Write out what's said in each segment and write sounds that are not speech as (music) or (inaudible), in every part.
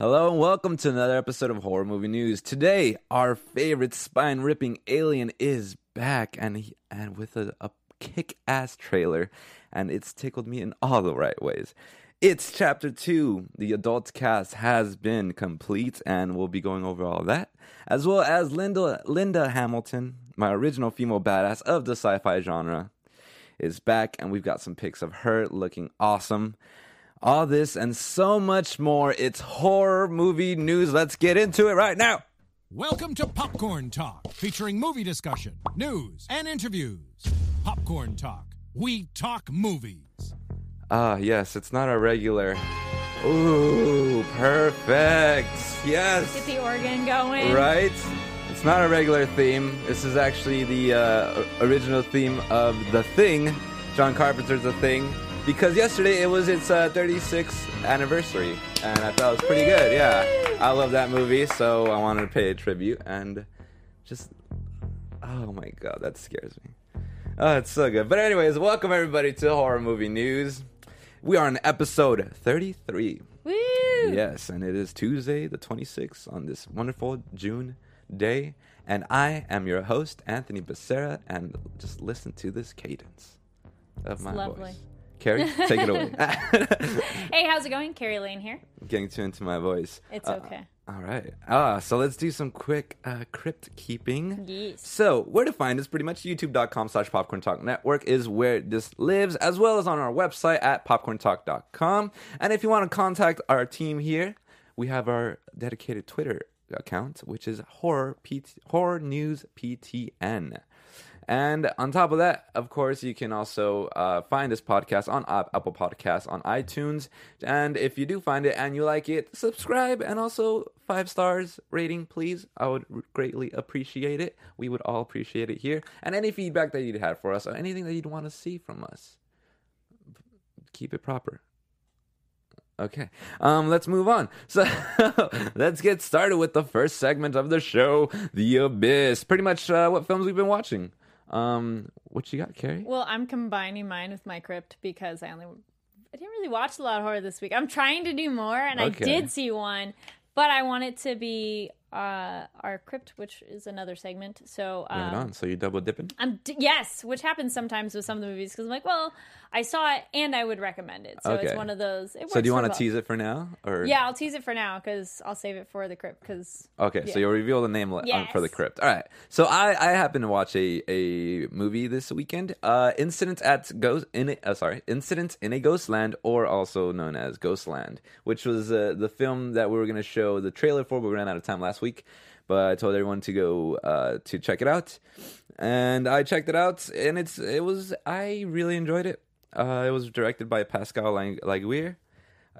Hello and welcome to another episode of Horror Movie News. Today, our favorite spine-ripping alien is back, and and with a, a kick-ass trailer, and it's tickled me in all the right ways. It's Chapter Two. The adult cast has been complete, and we'll be going over all that, as well as Linda Linda Hamilton, my original female badass of the sci-fi genre, is back, and we've got some pics of her looking awesome. All this and so much more. It's horror movie news. Let's get into it right now. Welcome to Popcorn Talk, featuring movie discussion, news, and interviews. Popcorn Talk, we talk movies. Ah, yes, it's not a regular. Ooh, perfect. Yes. Get the organ going. Right? It's not a regular theme. This is actually the uh, original theme of The Thing, John Carpenter's The Thing, because yesterday it was its uh, 36th anniversary, and I thought it was pretty good. Yeah, I love that movie, so I wanted to pay a tribute and just. Oh my god, that scares me. Oh, it's so good. But anyways, welcome everybody to Horror Movie News. We are on episode 33. Woo! Yes, and it is Tuesday, the 26th, on this wonderful June day. And I am your host, Anthony Becerra, and just listen to this cadence of my lovely. voice. Carrie, take it away. (laughs) Hey, how's it going? Carrie Lane here. Getting too into my voice. It's Uh, okay. All right. Ah, so let's do some quick uh, crypt keeping. Yes. So, where to find us? Pretty much youtube.com slash popcorn talk network is where this lives, as well as on our website at popcorntalk.com. And if you want to contact our team here, we have our dedicated Twitter account, which is horror, PT, horror news PTN. And on top of that, of course, you can also uh, find this podcast on App- Apple Podcasts, on iTunes. And if you do find it and you like it, subscribe and also five stars rating, please. I would greatly appreciate it. We would all appreciate it here. And any feedback that you'd have for us or anything that you'd want to see from us, keep it proper. Okay. Um, let's move on. (laughs) So let's get started with the first segment of the show, The Abyss. Pretty much uh, what films we've been watching. Um, what you got, Carrie? Well, I'm combining mine with my crypt because I only I didn't really watch a lot of horror this week. I'm trying to do more, and Okay. I did see one, but I want it to be uh, our crypt, which is another segment. So Right um, on. So you double dipping? I'm d- yes, which happens sometimes with some of the movies because I'm like, well, I saw it and I would recommend it. So Okay. it's one of those. It So do you want to tease it for now, or Yeah, I'll tease it for now because I'll save it for the crypt because Okay, so you'll reveal the name li- um, for the crypt. All right. So I I happened to watch a a movie this weekend. Uh, Incidents at Ghost in a, uh, sorry, Incidents in a Ghostland, or also known as Ghostland, which was uh, the film that we were going to show the trailer for. But we ran out of time last week. But I told everyone to go uh, to check it out, and I checked it out, and it's it was I really enjoyed it. Uh, it was directed by Pascal Laugier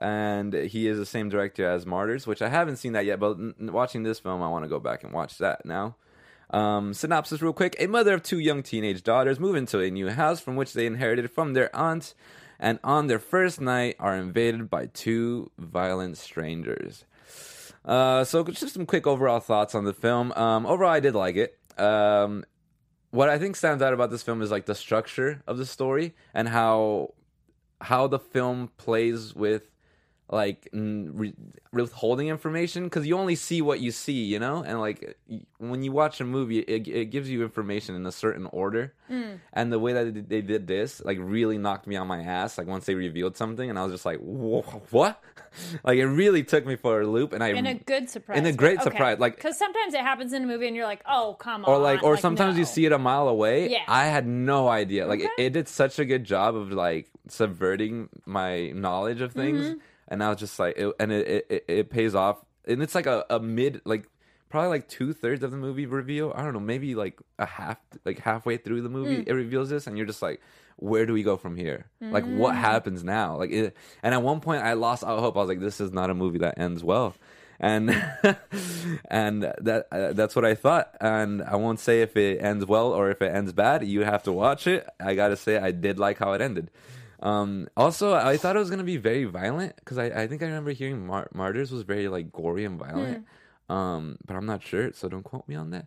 and he is the same director as Martyrs, which I haven't seen that yet. But n- watching this film, I want to go back and watch that now. Um, synopsis, real quick: A mother of two young teenage daughters move into a new house from which they inherited from their aunt, and on their first night are invaded by two violent strangers. Uh, so just some quick overall thoughts on the film. Um, overall, I did like it. Um, what I think stands out about this film is like the structure of the story and how how the film plays with like re- withholding information because you only see what you see, you know, and like when you watch a movie, it, it gives you information in a certain order, and the way that they- did this like really knocked me on my ass. Like once they revealed something, and I was just like, "What?" (laughs) like it really took me for a loop, and I in a good surprise. In a great Okay. surprise, like- because sometimes it happens in a movie and you're like, oh come on, or like or sometimes you see it a mile away Yeah. i had no idea like it, it did such a good job of like subverting my knowledge of things Mm-hmm. And i was just like it, and it, it, it, pays off and it's like a, a mid like probably like two-thirds of the movie reveal i don't know maybe like a half like halfway through the movie Mm. it reveals this and you're just like where do we go from here like Mm. what happens now like it, and at one point i lost all hope i was like this is not a movie that ends well and (laughs) and that uh, that's what I thought. And I won't say if it ends well or if it ends bad. You have to watch it. I gotta say, I did like how it ended. Um, also, I thought it was gonna be very violent because I, I think I remember hearing Mar- Martyrs was very like gory and violent. Um, but I'm not sure, so don't quote me on that.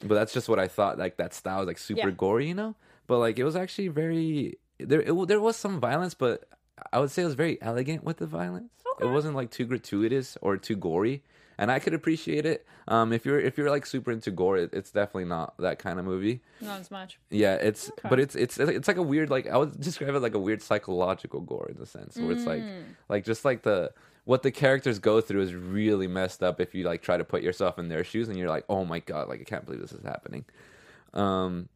But that's just what I thought. Like that style was like super Yeah. gory, you know. But like it was actually very there. It, there was some violence, but I would say it was very elegant with the violence. It wasn't like too gratuitous or too gory, and I could appreciate it. Um, if you're if you're like super into gore, it, it's definitely not that kind of movie. Not as much. Yeah, it's but it's it's it's like a weird like I would (laughs) describe it like a weird psychological gore in the sense where it's like like just like the what the characters go through is really messed up if you like try to put yourself in their shoes and you're like oh my god like I can't believe this is happening. Um,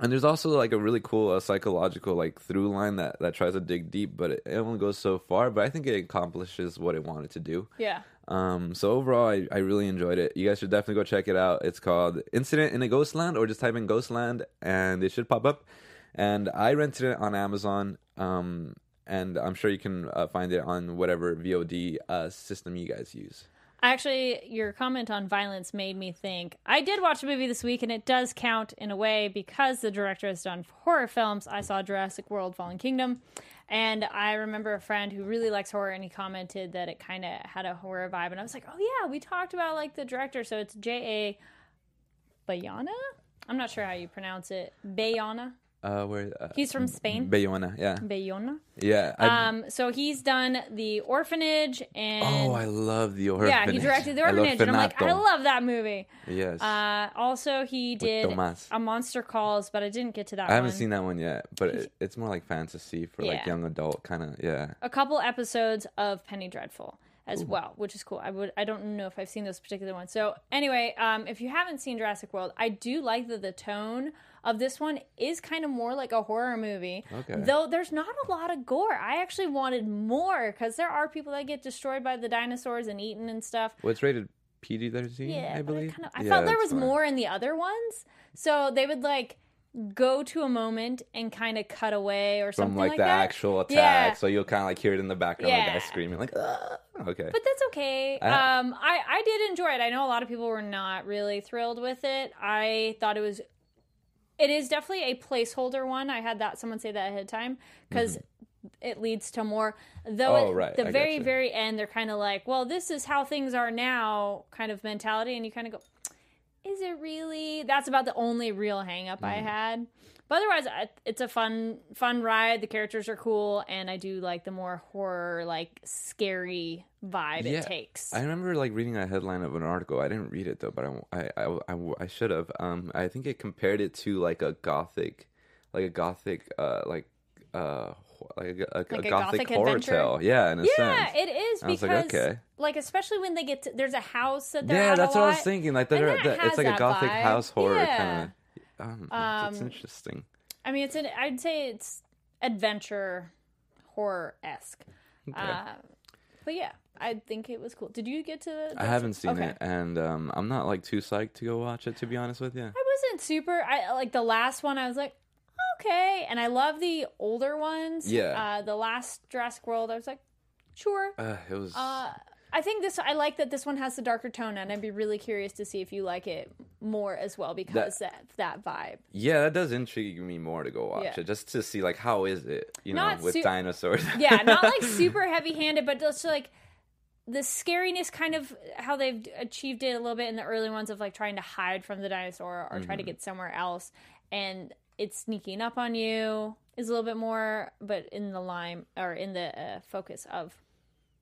and there's also like a really cool uh, psychological like through line that that tries to dig deep, but it, it only goes so far. But I think it accomplishes what it wanted to do. Yeah. Um, so overall, I, I really enjoyed it. You guys should definitely go check it out. It's called Incident in a Ghostland, or just type in Ghostland, and it should pop up. And I rented it on Amazon, um, and I'm sure you can uh, find it on whatever VOD uh, system you guys use. Actually, your comment on violence made me think. I did watch a movie this week, and it does count in a way because the director has done horror films. I saw Jurassic World Fallen Kingdom, and I remember a friend who really likes horror, and he commented that it kind of had a horror vibe. And I was like, oh, yeah, we talked about like the director. So it's J.A. Bayana? I'm not sure how you pronounce it. Bayana? Uh, where? Uh, He's from Spain. Bayona, yeah, Bayona. yeah. I, Um, so he's done The Orphanage and. oh, I love the orphanage. yeah, he directed The Orphanage, and I'm like, I love that movie. Yes, Uh, also, he did a Monster Calls, but I didn't get to that I haven't one. seen that one yet, but it, it's more like fantasy for like Yeah. young adult kind of. Yeah, a couple episodes of Penny Dreadful as well, which is cool. I would I don't know if I've seen those particular ones. So anyway, um, if you haven't seen Jurassic World, I do like that the tone of this one is kind of more like a horror movie. Okay. Though there's not a lot of gore. I actually wanted more because there are people that get destroyed by the dinosaurs and eaten and stuff. well, it's rated PG thirteen. Yeah, I but I, believe. kind of, I Yeah, felt there was fine. more in the other ones. So they would like go to a moment and kind of cut away or from something like, like the that. actual attack, Yeah. so you'll kind of like hear it in the background, like Yeah. guys screaming, like, "Ah!" okay. But that's okay. I- um, I I did enjoy it. I know a lot of people were not really thrilled with it. I thought it was. It is definitely a placeholder one. I had that someone say that ahead of time because it leads to more. Though Mm-hmm. Oh, at right. the I very gotcha. very end, they're kind of like, "Well, this is how things are now," kind of mentality, and you kind of go, "Is it really?" That's about the only real hang up Mm-hmm. I had. But otherwise, I- it's a fun fun ride. The characters are cool, and I do like the more horror, like scary vibe Yeah, it takes. I remember like reading a headline of an article. I didn't read it though, but I I, I, I, should have. Um, I think it compared it to like a gothic, like a gothic, uh, like uh, like a, a, Like a a gothic, gothic horror tale. Yeah, in a yeah, sense. it is because like, okay. like especially when they get to there's a house that they're yeah, at that's what I was thinking. Like they're, that it's like a gothic vibe. house horror Yeah. kind of. Um, it's Um, interesting. I mean, it's an I'd say it's adventure horror esque. Uh, but yeah, I think it was cool. Did you get to? The, I haven't seen okay. it, and um, I'm not like too psyched to go watch it. To be honest with you, I wasn't super. I like the last one. I was like, okay, and I love the older ones. Yeah. Uh, the last Jurassic World, I was like, sure. uh, it was. Uh, I think this. I like that this one has the darker tone, and I'd be really curious to see if you like it more as well because that that, vibe. yeah, that does intrigue me more to go watch Yeah. it, just to see like how is it, you know, with su- dinosaurs. (laughs) Yeah, not like (laughs) super heavy handed, but just like the scariness, kind of how they've achieved it a little bit in the early ones of like trying to hide from the dinosaur or try to get somewhere else, and it's sneaking up on you is a little bit more, but in the lime or in the uh, focus of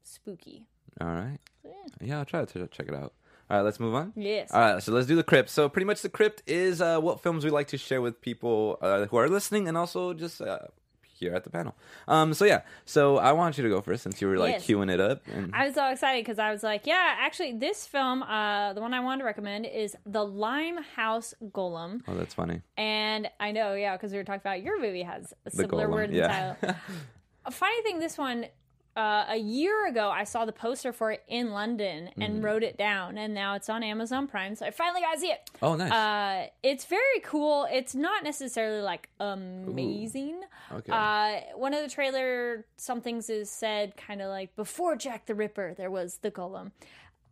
spooky. All right. So, Yeah, I'll try to check it out. All right, let's move on. Yes. All right, so let's do the crypt. So pretty much the crypt is uh, what films we like to share with people uh, who are listening, and also just uh, here at the panel. Um, so yeah, so I want you to go first since you were like Yes. queuing it up. And I was so excited because I was like, yeah, actually, this film, uh, the one I wanted to recommend is The Limehouse Golem. oh, that's funny. And I know, yeah, because we were talking about your movie has a similar Golem, word and yeah. title. (laughs) a funny thing, this one, uh, a year ago, I saw the poster for it in London and Mm-hmm. wrote it down, and now it's on Amazon Prime, so I finally got to see it. Oh, nice. Uh, it's very cool. It's not necessarily like amazing. okay. Uh, one of the trailer somethings is said kind of like before Jack the Ripper, there was the Golem.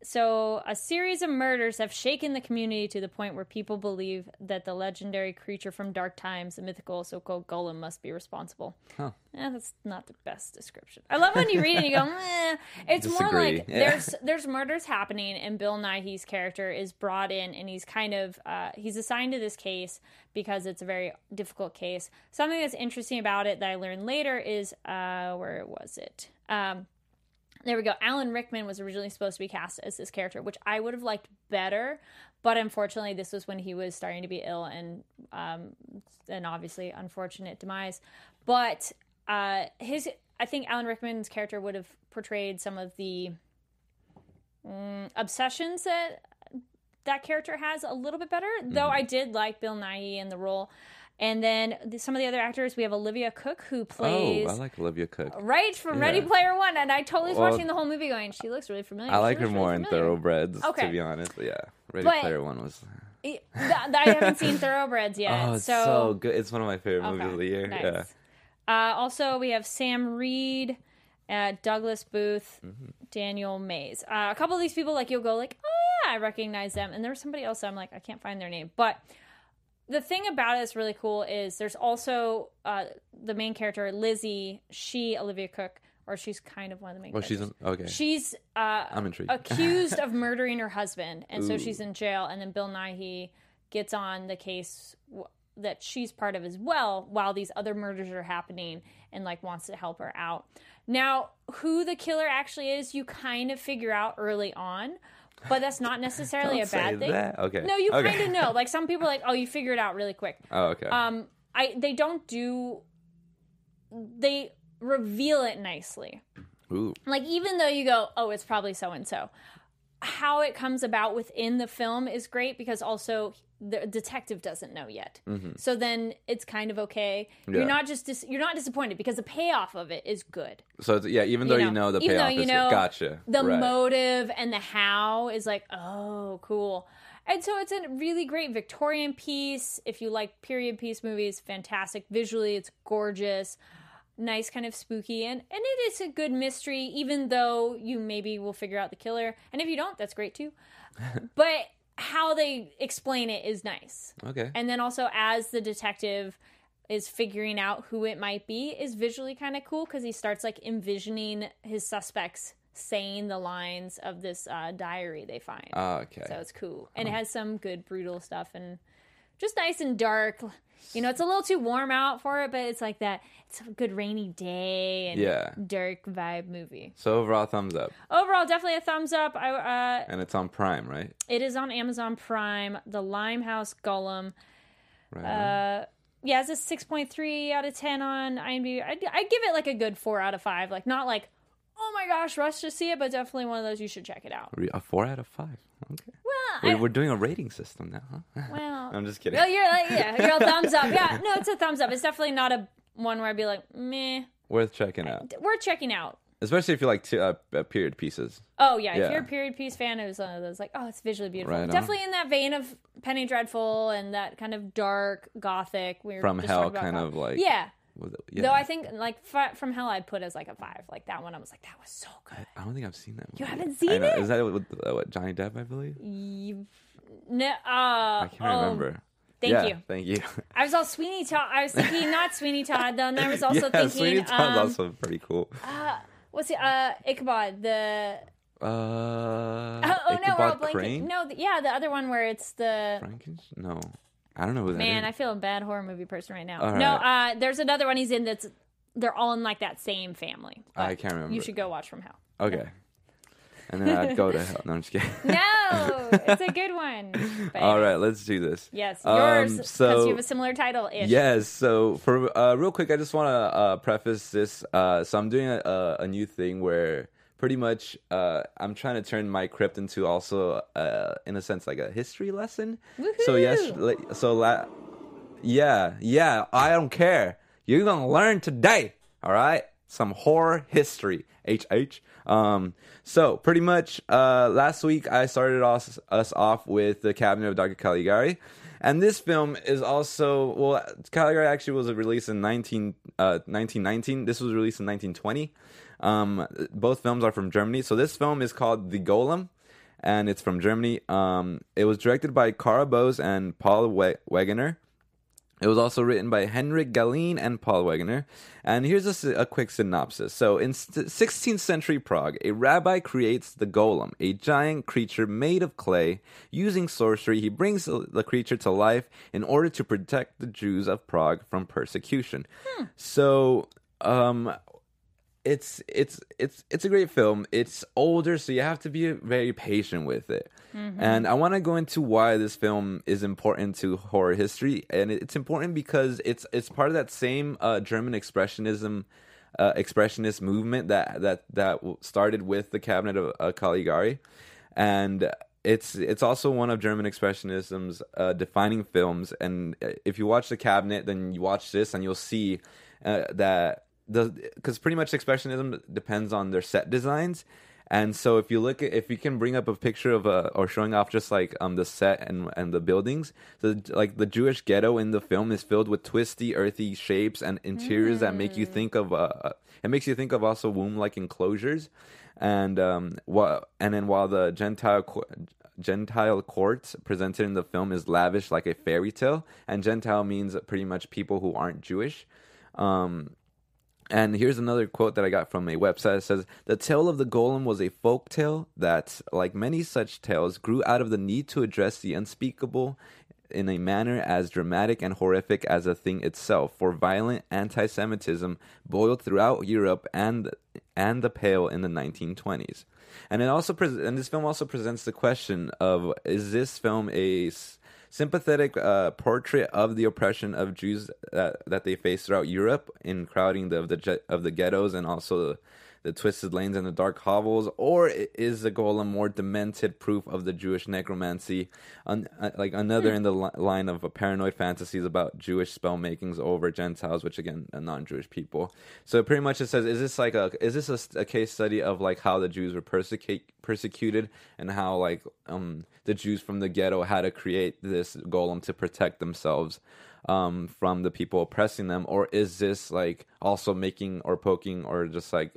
So a series of murders have shaken the community to the point where people believe that the legendary creature from dark times, the mythical so-called golem, must be responsible. Huh. Eh, that's not the best description. I love when you read it and you go, (laughs) Meh. It's more like Yeah. there's there's murders happening, and Bill Nighy's character is brought in, and he's kind of uh, he's assigned to this case because it's a very difficult case. Something that's interesting about it that I learned later is uh, where was it? Um, there we go. Alan Rickman was originally supposed to be cast as this character, which I would have liked better, but unfortunately, this was when he was starting to be ill and um, and obviously unfortunate demise. But uh, his, I think Alan Rickman's character would have portrayed some of the mm, obsessions that that character has a little bit better. Though I did like Bill Nighy in the role. And then the, some of the other actors, we have Olivia Cooke who plays Oh, I like Olivia Cooke. Right from Ready Player One, and I totally was Well, watching the whole movie going, she looks really familiar. I like her more really in. Thoroughbreds, Okay. to be honest. Yeah, Ready But- Player One was. I haven't seen Thoroughbreds yet, Oh, it's so, so, good. It's one of my favorite movies Okay, of the year. nice. Yeah. Uh, also, we have Sam Reid, uh, Douglas Booth, Mm-hmm. Daniel Mays. Uh, a couple of these people, like you'll go like, oh yeah, I recognize them, and there was somebody else. I'm like, I can't find their name, but. The thing about it that's really cool is there's also uh, the main character Lizzie. She Olivia Cooke, or she's kind of one of the main. Well, she's characters. in, okay. She's uh, I'm intrigued. accused of (laughs) murdering her husband, and so she's in jail. And then Bill Nighy gets on the case w- that she's part of as well, while these other murders are happening, and like wants to help her out. Now, who the killer actually is, you kind of figure out early on, but that's not necessarily a bad thing. that. Okay. No, you Okay. kind of know. Like some people, are like oh, you figure it out really quick. Oh, okay. Um, I they don't do. They reveal it nicely Ooh. like even though you go oh it's probably so and so how it comes about within the film is great because also the detective doesn't know yet. So then it's kind of okay. Mm-hmm. Yeah. you're not just dis- you're not disappointed because the payoff of it is good. So it's, yeah, even though you know, the even though payoff you is know gotcha. the right. motive and the how is like oh cool. And so it's a really great victorian piece. If you like period piece movies fantastic. Visually it's gorgeous. Nice kind of spooky and and it is a good mystery even though you maybe will figure out the killer. And if you don't that's great too. (laughs) But how they explain it is nice Okay. and then also as the detective is figuring out who it might be is visually kind of cool because he starts like envisioning his suspects saying the lines of this uh, diary they find Ah, okay. so it's cool and it has some good brutal stuff and just nice and dark you know it's a little too warm out for it but it's like that it's a good rainy day and Yeah. dark vibe movie so overall, thumbs up, overall definitely a thumbs up i uh and it's on Prime, right? it is on amazon prime the limehouse golem Right. uh, yeah, it's a 6.3 out of 10 on IMDb. I'd, I'd give it like a good 4 out of 5. Like, not like, oh my gosh, rush to see it, but definitely one of those you should check it out. A four out of five. Okay. Well, We're, we're doing a rating system now, huh? (laughs) well, I'm just kidding. well, you're like, yeah, you're a thumbs up. Yeah, (laughs) no, it's a thumbs up. It's definitely not a one where I'd be like, meh. Worth checking out, Worth checking out. especially if you like t- uh, uh, period pieces. Oh yeah, if you're a period piece fan, it was one of those like, oh, it's visually beautiful. Right. Definitely in that vein of Penny Dreadful and that kind of dark gothic. We From hell, kind of like yeah. Yeah. Though I think like from hell, I'd put as like a five. Like that one, I was like, that was so good. I don't think I've seen that. Movie. You haven't seen it? Is that what, uh, what Johnny Depp? I believe. You, no, uh, I can't oh, remember. Thank Yeah, you. Thank you. (laughs) I was all Sweeney Todd. I was thinking (laughs) not Sweeney Todd though, and I was also yeah, thinking, Sweeney Todd's um, also pretty cool. what's it? Uh, Ichabod. The Uh, oh, oh no, we're all blanking. Crane? No, the, yeah, the other one where it's the Frankenstein? No, I don't know who that man. I feel a bad horror movie person right now. All No, uh, there's another one he's in that's they're all in like that same family. I can't remember. You should go watch From Hell. Okay. And then I'd go to hell. No, I'm just kidding. No, (laughs) it's a good one. But All let's do this. Yes, Um, yours because so- you have a similar title. Yes. So for uh, real quick, I just want to uh, preface this. Uh, so I'm doing a, a, a new thing where pretty much uh, I'm trying to turn my crypt into also, uh, in a sense, like a history lesson. So yes, so la- yeah, yeah. I don't care. You're gonna learn today. All right. Some horror history. H H. Um. So pretty much, uh, last week I started us, us off with the Cabinet of Dr. Caligari. And this film is also well, Caligari actually was released in 19, uh, 1919. This was released in 1920. Um, both films are from Germany. So this film is called The Golem, and it's from Germany. Um, it was directed by Carl Boese and Paul We- Wegener. It was also written by Henrik Galeen and Paul Wegener. And here's a quick synopsis. So, in s- 16th century Prague, a rabbi creates the golem, a giant creature made of clay. Using sorcery, he brings the the creature to life in order to protect the Jews of Prague from persecution. So, um, it's it's it's it's a great film. It's older, so you have to be very patient with it. And I want to go into why this film is important to horror history, and it's important because it's it's part of that same uh, German expressionism. Uh, expressionist movement that that that started with the Cabinet of uh, Caligari, and it's it's also one of German expressionism's uh, defining films. And uh, if you watch the Cabinet, then you watch this, and you'll see uh, that the because pretty much expressionism depends on their set designs. And so if you look at if you can bring up a picture of a or showing off just like um the set and and the buildings, the like the Jewish ghetto in the film is filled with twisty, earthy shapes and interiors that make you think of uh it makes you think of also womb like enclosures, and um what and then while the Gentile Gentile court presented in the film is lavish like a fairy tale, and Gentile means pretty much people who aren't Jewish. Um, and here's another quote that I got from a website. It says, The tale of the golem was a folk tale that, like many such tales, grew out of the need to address the unspeakable in a manner as dramatic and horrific as the thing itself, for violent anti Semitism boiled throughout Europe and and the Pale in the 1920s. And it also pres and this film also presents the question of is this film a sympathetic uh, portrait of the oppression of Jews that, that they face throughout Europe in crowding the, of the of the ghettos and also the, twisted lanes and the dark hovels, or is the golem more demented proof of the Jewish necromancy, un- uh, like another in the li- line of paranoid fantasies about Jewish spell makings over Gentiles, which again non-Jewish people. So pretty much it says, is this like a is this a a, case study of like how the Jews were persecute, persecuted and how like um the Jews from the ghetto had to create this golem to protect themselves um from the people oppressing them, or is this like also making or poking or just like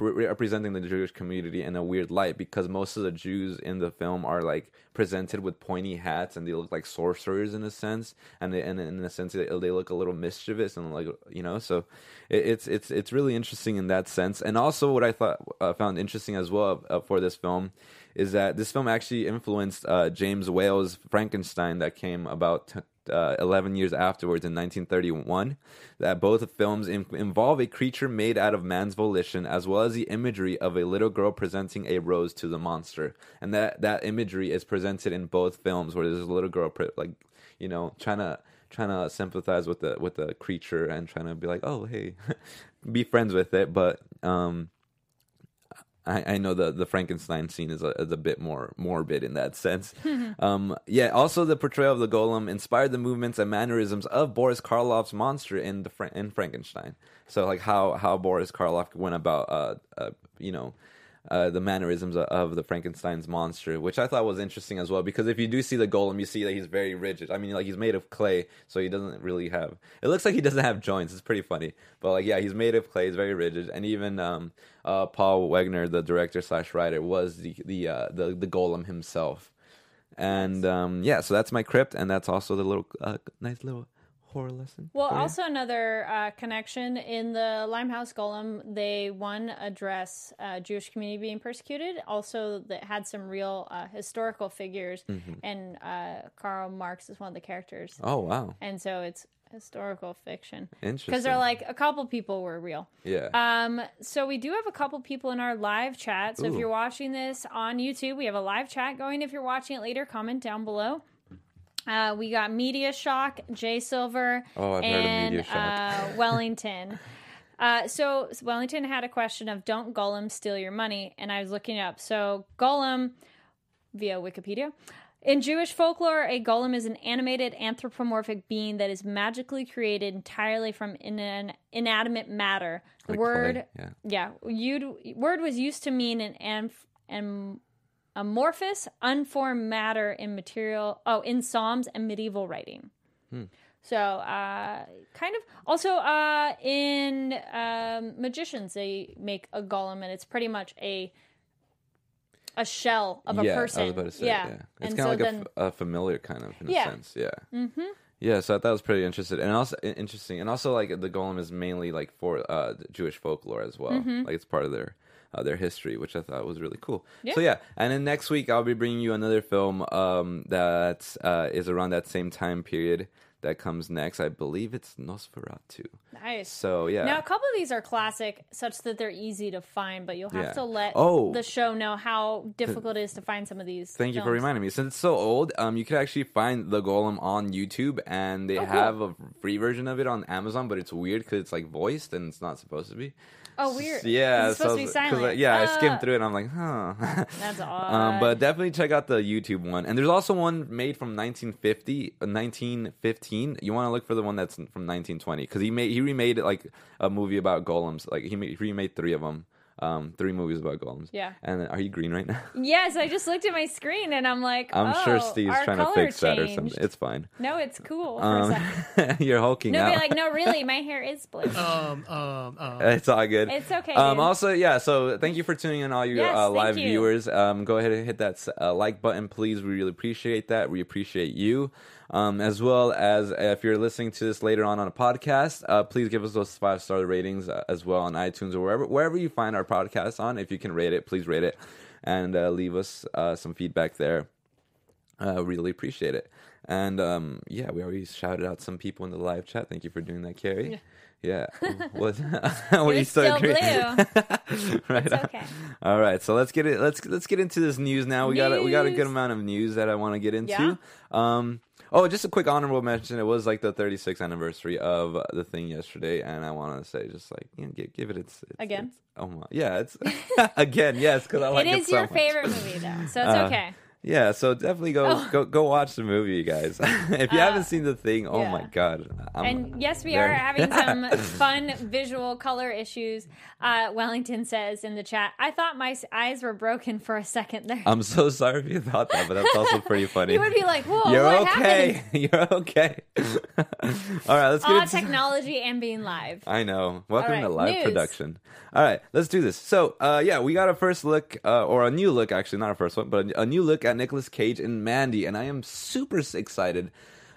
representing the Jewish community in a weird light because most of the Jews in the film are like presented with pointy hats and they look like sorcerers in a sense, and they, and in a sense they, look a little mischievous and like you know, so it, it's it's it's really interesting in that sense. And also, what I thought uh, found interesting as well uh, for this film is that this film actually influenced uh, James Whale's Frankenstein that came about. T- uh, 11 years afterwards in 1931 that both films in- involve a creature made out of man's volition as well as the imagery of a little girl presenting a rose to the monster. And that that imagery is presented in both films where there's a little girl pre- like you know trying to trying to sympathize with the with the creature and trying to be like oh hey (laughs) be friends with it. But um I, I know the the Frankenstein scene is a, is a bit more morbid in that sense. (laughs) um, yeah. Also, the portrayal of the golem inspired the movements and mannerisms of Boris Karloff's monster in the Fra- in Frankenstein. So, like how how Boris Karloff went about, uh, uh you know, uh, the mannerisms of, the Frankenstein's monster, which I thought was interesting as well. Because if you do see the golem, you see that he's very rigid. I mean, like he's made of clay, so he doesn't really have. It looks like he doesn't have joints. It's pretty funny, but like yeah, he's made of clay. He's very rigid, and even um, uh, Paul Wegener, the director slash writer, was the the uh, the the golem himself. And um, yeah, so that's my crypt, and that's also the little uh, nice little horror lesson. Well, you. also another uh, connection in the Limehouse Golem, they one address uh, Jewish community being persecuted. Also, that had some real uh, historical figures, Mm-hmm. and uh, Karl Marx is one of the characters, oh wow, and so it's historical fiction interesting. because they're like a couple people were real. yeah, Um, so we do have a couple people in our live chat. So if you're watching this on YouTube, we have a live chat going. If you're watching it later, comment down below. Uh, we got Media Shock, Jay Silver, Oh, I've heard of and Media Shock. Uh, (laughs) Wellington. Uh, so Wellington had a question of "Don't Golem steal your money?" and I was looking it up. So Golem, via Wikipedia, in Jewish folklore, a golem is an animated anthropomorphic being that is magically created entirely from inan- inanimate matter. The Like word, clay, yeah. yeah, you'd, word was used to mean an am- amorphous, unformed matter in material. Oh, in Psalms and medieval writing. So, uh, kind of also uh, in um, magicians, they make a golem, and it's pretty much a a shell of a yeah, person. I was about to say, yeah. yeah. It's kind so of like then, a, f- a familiar kind of in a sense, yeah. Mm-hmm. Yeah, so I thought it was pretty interesting, and also interesting, and also like the golem is mainly like for uh, Jewish folklore as well. Mm-hmm. Like it's part of their uh, their history, which I thought was really cool. Yeah. So yeah, and then next week I'll be bringing you another film um, that uh, is around that same time period that comes next. I believe it's Nosferatu. nice. So yeah, Now, a couple of these are classic, such that they're easy to find, but you'll have Yeah. to let Oh. the show know how difficult it is to find some of these. Thank you for reminding me. Since it's so old, um, you could actually find the Golem on YouTube, and they Oh, cool. have a free version of it on Amazon. But it's weird because it's like voiced and it's not supposed to be. Oh, weird. Yeah, It's supposed to be so- silent. like, yeah, I skimmed through it. and I'm like, huh. That's (laughs) odd. Um, but definitely check out the YouTube one. And there's also one made from 1950, uh, 1915. You want to look for the one that's from 1920 because he made he remade it like a movie about golems. Like he, made, he remade three of them. Um, three movies about golems. Yeah. And are you green right now? (laughs) yes, I just looked at my screen and I'm like, I'm oh, sure Steve's our trying to color fix that or something. It's fine. No, it's cool. Um, (laughs) you're hulking No, out. be like, no, really, (laughs) my hair is blue. Um, um, um. it's all good. It's okay, Um, dude. also, yeah. So thank you for tuning in, all you Yes, uh, live you. viewers. Um, go ahead and hit that uh, like button, please. We really appreciate that. We appreciate you. Um, as well as if you're listening to this later on on a podcast, uh, please give us those five star ratings uh, as well on iTunes or wherever wherever you find our podcast on. If you can rate it, please rate it and uh, leave us uh, some feedback there. Uh, really appreciate it. And um, yeah, we already shouted out some people in the live chat. Thank you for doing that, Carrie. Yeah. (laughs) (laughs) What? (laughs) Were you still blue. right. It's okay. All right. So let's get it. Let's let's get into this news now. We got a, we got a good amount of news that I want to get into. Yeah? Um. Oh, just a quick honorable mention. It was like the 36th anniversary of the thing yesterday, and I want to say, just like you know, give, give it its, its Again? its- oh my, yeah, it's (laughs) again, yes, because I like it it, is so your much. favorite movie, though, so it's Uh, okay. Yeah, so definitely go Oh. go go watch the movie, you guys. (laughs) if you haven't seen the thing, oh yeah. my god! I'm, And yes, we very- are having some (laughs) fun visual color issues. Uh, Wellington says in the chat, I thought my eyes were broken for a second there. I'm so sorry if you thought that, but that's also pretty (laughs) funny. you would be like, whoa, You're what okay. happened? You're okay. All right, let's get Aw, into technology and being live. I know. Welcome All to live news. production. All right, let's do this. So, uh, yeah, we got a first look, uh, or a new look, actually, not a first one, but a, a new look at Nicolas Cage and Mandy, and I am super excited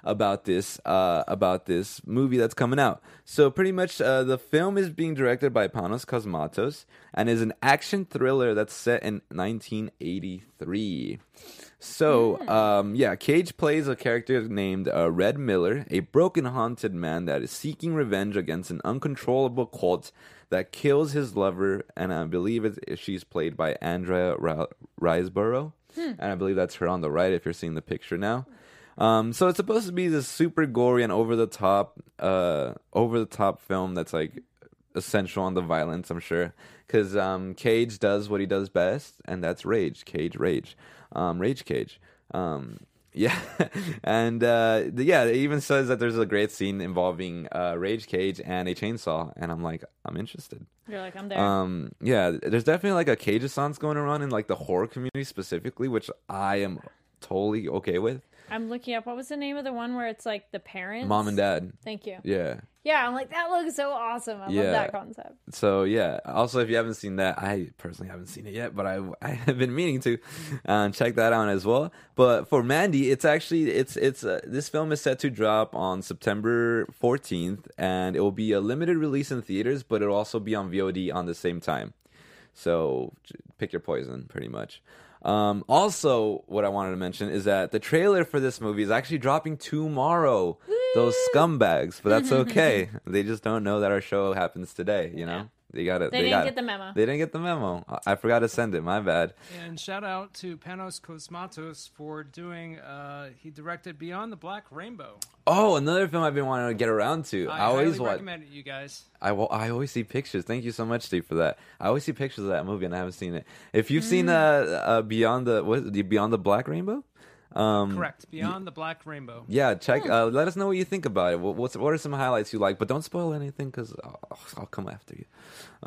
about this, uh, about this movie that's coming out. So, pretty much, uh, the film is being directed by Panos Cosmatos and is an action thriller that's set in 1983. So, um, yeah, Cage plays a character named uh, Red Miller, a broken haunted man that is seeking revenge against an uncontrollable cult that kills his lover, and I believe it's, she's played by Andrea Ra- Riseborough, and I believe that's her on the right if you're seeing the picture now. Um, so it's supposed to be this super gory and over the top, uh, over the top film that's like essential on the violence, I'm sure. Because um, Cage does what he does best, and that's rage. Cage, rage. Um, rage Cage. Um, yeah. (laughs) and uh, yeah, it even says that there's a great scene involving uh, Rage Cage and a chainsaw. And I'm like, I'm interested. You're like, I'm there. Um, yeah, there's definitely like a Cage Assance going around in like the horror community specifically, which I am totally okay with. I'm looking up, what was the name of the one where it's like the parents? Mom and dad. Thank you. Yeah. Yeah, I'm like, that looks so awesome. I Yeah. love that concept. So yeah. Also, if you haven't seen that, I personally haven't seen it yet, but I (laughs) I have been meaning to uh, check that out as well. But for Mandy, it's actually it's it's uh, this film is set to drop on September 14th, and it will be a limited release in theaters, but it'll also be on VOD on the same time. So pick your poison, pretty much. Um, also, what I wanted to mention is that the trailer for this movie is actually dropping tomorrow. Those scumbags, but that's (laughs) okay. they just don't know that our show happens today. You know, they got it. They didn't got get the memo. They didn't get the memo. I- I forgot to send it. My bad. And shout out to Panos Cosmatos for doing. Uh, he directed Beyond the Black Rainbow. Oh, another film I've been wanting to get around to. I, I, always watch. recommend it, you guys. I, I always see pictures. Thank you so much, Steve, for that. I always see pictures of that movie, and I haven't seen it. If you've seen uh, uh Beyond the what the Beyond the Black Rainbow, um, Correct. Beyond the Black Rainbow. yeah, check. Uh, let us know what you think about it. What, what's what are some highlights you like? But don't spoil anything because I'll, I'll come after you.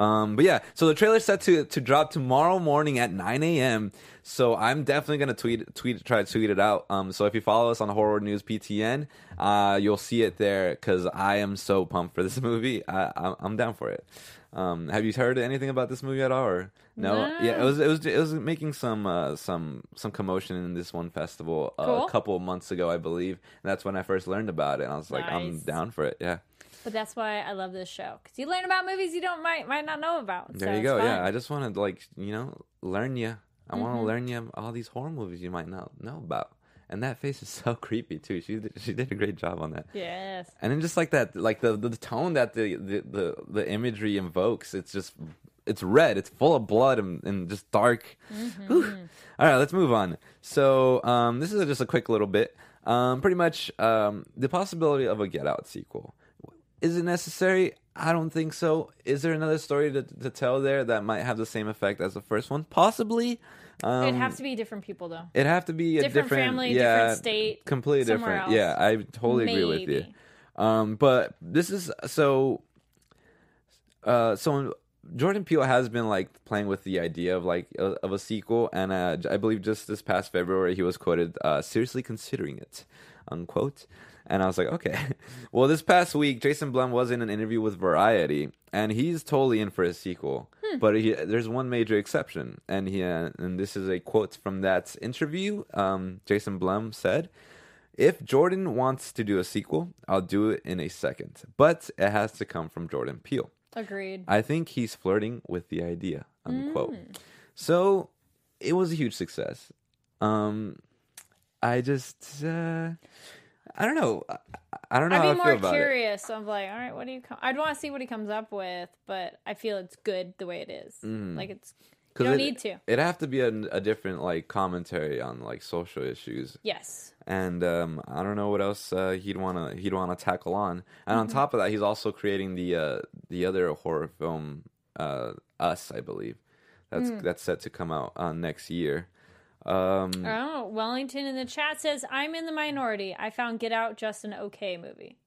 Um, but yeah, so the trailer's set to to drop tomorrow morning at 9 a.m. So I'm definitely gonna tweet tweet try to tweet it out. Um, so if you follow us on Horror News PTN, uh, you'll see it there because I am so pumped for this (laughs) movie. I, I'm, I'm down for it. Um, have you heard anything about this movie at all? Or no? Yeah, it was it was it was making some uh, some some commotion in this one festival uh, Cool. a couple of months ago, I believe. And that's when I first learned about it. And I was like, I'm down for it. Yeah, But that's why I love this show because you learn about movies you don't might might not know about. there So you go. Yeah, I just want to like you know learn you. I want to Mm-hmm. learn you all these horror movies you might not know about. And that face is (laughs) so creepy too. She did, she did a great job on that. yes. and then just like that like the the tone that the the the, the imagery invokes it's just it's red it's full of blood and, and just dark Whew. all right let's move on so um this is just a quick little bit um pretty much um the possibility of a get out sequel is it necessary i don't think so is there another story to, to tell there that might have the same effect as the first one possibly um, It'd have to be different people though. It'd have to be a Different different, family, yeah, different state, completely different. else. Yeah, I totally agree with you. Um, but this is so. Uh, so Jordan Peele has been like playing with the idea of like of a sequel, and uh, I believe just this past February he was quoted uh, seriously considering it, unquote. And I was like, okay. (laughs) Well, this past week, Jason Blum was in an interview with Variety, and he's totally in for a sequel. But he, there's one major exception, and he uh, and this is a quote from that interview. Um, Jason Blum said, "If Jordan wants to do a sequel, I'll do it in a second, but it has to come from Jordan Peele. Agreed. I think he's flirting with the idea." Unquote. So it was a huge success. Um, I just, uh, I don't know. I, don't know I'd how be more feel about it. curious. I'm like, all right, what do you? Com-? I'd want to see what he comes up with, but I feel it's good the way it is. Like it's you Mm. don't it, need to. It'd have to be a, a different like commentary on like social issues, Yes. and um, I don't know what else uh, he'd want to he'd want to tackle on. And Mm-hmm. on top of that, he's also creating the uh, the other horror film, uh, Us, I believe. That's Hmm. that's set to come out uh, next year. Um, Oh, Wellington in the chat says, "I'm in the minority. I found Get Out just an okay movie."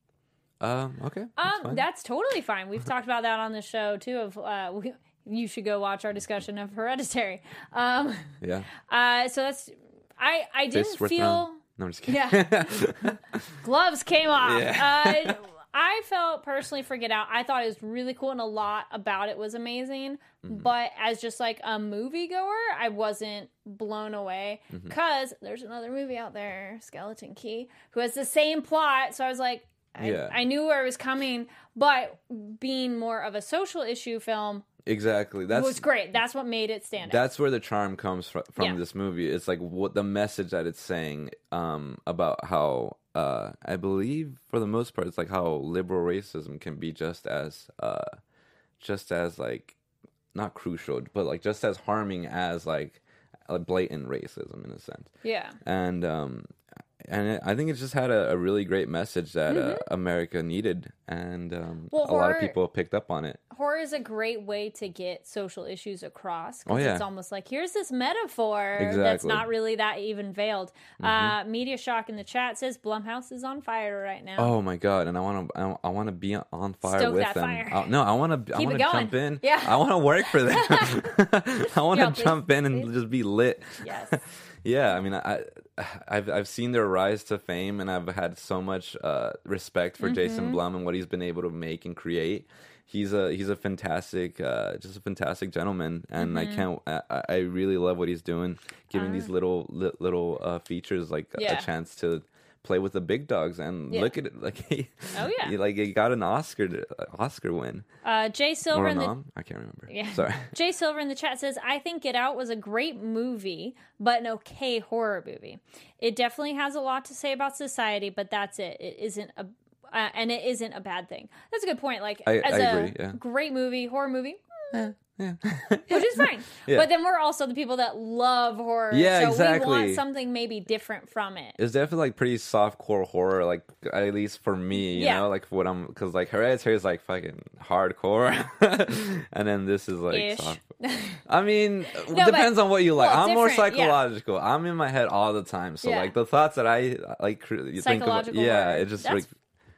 um, okay, that's Um, fine. that's totally fine. We've talked about that on the show too. Of uh, we, you should go watch our discussion of Hereditary. Um, yeah. uh, so that's I I didn't feel. No, I'm just kidding. Yeah. (laughs) gloves came off. Yeah. Uh, I felt personally for Get Out. I thought it was really cool, and a lot about it was amazing. Mm-hmm. But as just like a moviegoer, I wasn't blown away Mm-hmm. because there's another movie out there, Skeleton Key, who has the same plot. So I was like, I, Yeah. I knew where it was coming, but being more of a social issue film exactly. That's was great. That's what made it stand out. that's where the charm comes fr- from Yeah. this movie it's like what the message that it's saying um about how uh i believe for the most part it's like how liberal racism can be just as uh just as like not crucial but like just as harming as like a blatant racism in a sense Yeah. and um and it, I think it just had a, a really great message that uh, America needed, and um, Mm-hmm. Well, a lot of horror- people picked up on it. horror is a great way to get social issues across. 'cause Oh, yeah. It's almost like here's this metaphor that's not really that even veiled. Uh, Media Shock in the chat says Blumhouse is on fire right now. Oh my god! And I want to, I, I want to be on fire Stoke with them. fire. I- no, I want to, I want to jump in. Yeah. I want to work for them. (laughs) (laughs) I want to jump in and please. just be lit. Yes. (laughs) Yeah, I mean, I, I've I've seen their rise to fame, and I've had so much uh, respect for Mm-hmm. Jason Blum and what he's been able to make and create. He's a he's a fantastic, uh, just a fantastic gentleman, and I Mm-hmm. can't. I, I really love what he's doing, giving these little li- little uh, features like a- Ah. Yeah. a chance to play with the big dogs and Yeah. look at it (laughs) like he, Oh, yeah. he, like he got an Oscar Oscar win Uh, Jay Silver in the? I can't remember. Yeah. Sorry. (laughs) Jay Silver in the chat says, I think Get Out was a great movie, but an okay horror movie. It definitely has a lot to say about society, but that's it. It isn't a. Uh, and it isn't a bad thing. That's a good point. Like I- as I a agree, yeah. great movie, horror movie, yeah. (laughs) which is (laughs) fine. Yeah. But then we're also the people that love horror. Yeah, so we exactly. want something maybe different from it. It's definitely like pretty soft core horror, like at least for me, you Yeah. know, like what I'm because like Hereditary is like fucking hardcore, (laughs) and then this is like soft. I mean, but- depends on what you like. well, I'm more different, yeah. psychological. I'm in my head all the time, so Yeah. like the thoughts that I like cr- you think about, Psychological yeah, it just like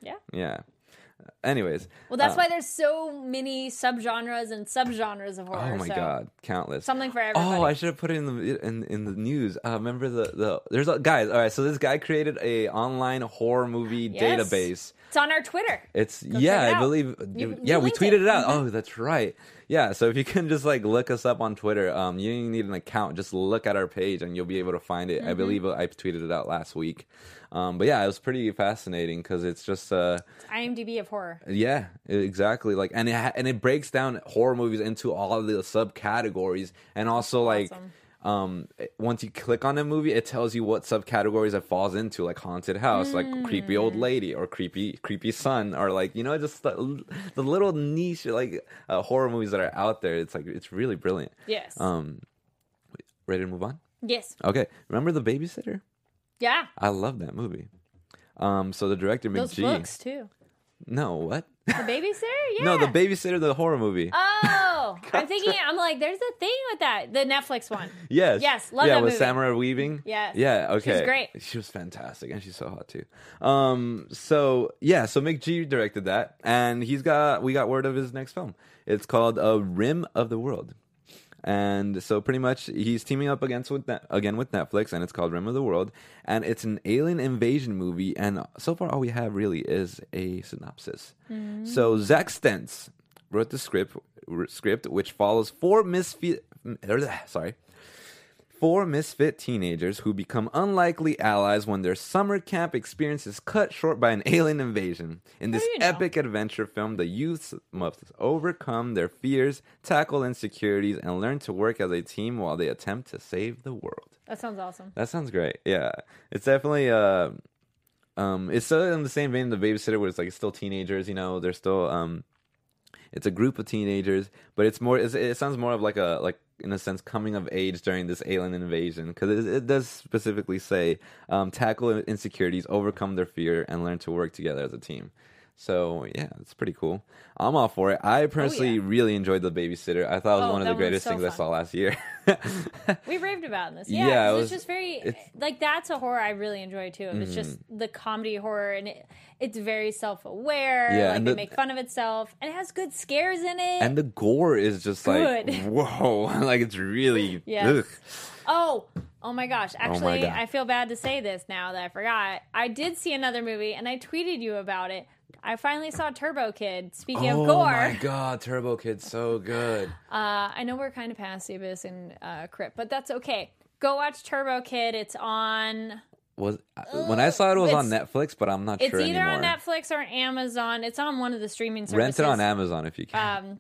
Yeah. yeah. Anyways, Well, that's uh, why there's so many subgenres and subgenres of horror. Oh my so god, countless. Something for everybody. Oh, I should have put it in the in in the news. Uh, remember the the there's a guys. All right, so this guy created a online horror movie Yes. database It's on our Twitter. It's check yeah, it I believe You- yeah, we tweeted it. it out. Mhm. Oh, that's right. Yeah, so if you (laughs) can just like look us up on Twitter, um, you don't need an account. Just look at our page and you'll be able to find it. Mm-hmm. I believe I tweeted it out last week. Um, but yeah, it was pretty fascinating because it's just uh, IMDb of horror. yeah, exactly. Like, and it ha- and it breaks down horror movies into all of the subcategories, and also like, Awesome. Um, once you click on a movie, it tells you what subcategories it falls into, like haunted house, like creepy old Mm. lady, or creepy creepy son, or like you know just the, the little niche like uh, horror movies that are out there. It's like it's really brilliant. Yes. Um, ready to move on? yes. Okay, remember the babysitter? Yeah. I love that movie. Um, so the director Those McG. books too. No, what? The babysitter? Yeah. (laughs) No, the babysitter, the horror movie. Oh, (laughs) I'm thinking. I'm like, there's a thing with that. The Netflix one. (laughs) yes, yes, love yeah, that with movie. Samara Weaving. Yes. yeah, okay, She was great. She was fantastic, and she's so hot too. Um, so yeah, so McG directed that, and he's got we got word of his next film. It's called A Rim of the World. And so pretty much he's teaming up against with Net- again with Netflix and it's called Rim of the World and it's an alien invasion movie and so far all we have really is a synopsis. So Zach Stentz wrote the script script which follows four misfit sorry Four misfit teenagers who become unlikely allies when their summer camp experience is cut short by an (laughs) alien invasion. In this you know? epic adventure film, the youths must overcome their fears, tackle insecurities, and learn to work as a team while they attempt to save the world. That sounds awesome. That sounds great. Yeah, it's definitely uh, um, it's still in the same vein the babysitter, where it's like it's still teenagers. You know, they're still um, it's a group of teenagers, but it's more. It's, it sounds more of like a like in a sense coming of age during this alien invasion because it, it does specifically say um, tackle insecurities, overcome their fear, and learn to work together as a team. So yeah, it's pretty cool. I'm all for it. I oh, personally yeah. really enjoyed the babysitter. I thought it was Oh, one of the greatest so things I saw last year. (laughs) We raved about this. Yeah, Yeah, it was- it's just very it's- like that's a horror I really enjoy too. It's just mm. the comedy horror and it, it's very self aware. Yeah, like and they the- make fun of itself and it has good scares in it. and the gore is just like Good. (laughs) whoa (laughs) like it's really Yeah. ugh. oh, oh my gosh! Oh Actually, God. I feel bad to say this now that I forgot. I did see another movie and I tweeted you about it. I finally saw Turbo Kid. Speaking oh of gore, oh my god turbo kid's so good (laughs) Uh, I know we're kind of past the abyss and uh, Crypt, but that's okay. Go watch Turbo Kid. It's on. was when i saw it, it was on netflix but i'm not It's sure either anymore on Netflix or Amazon. It's on one of the streaming services. rent it on amazon if you can Um,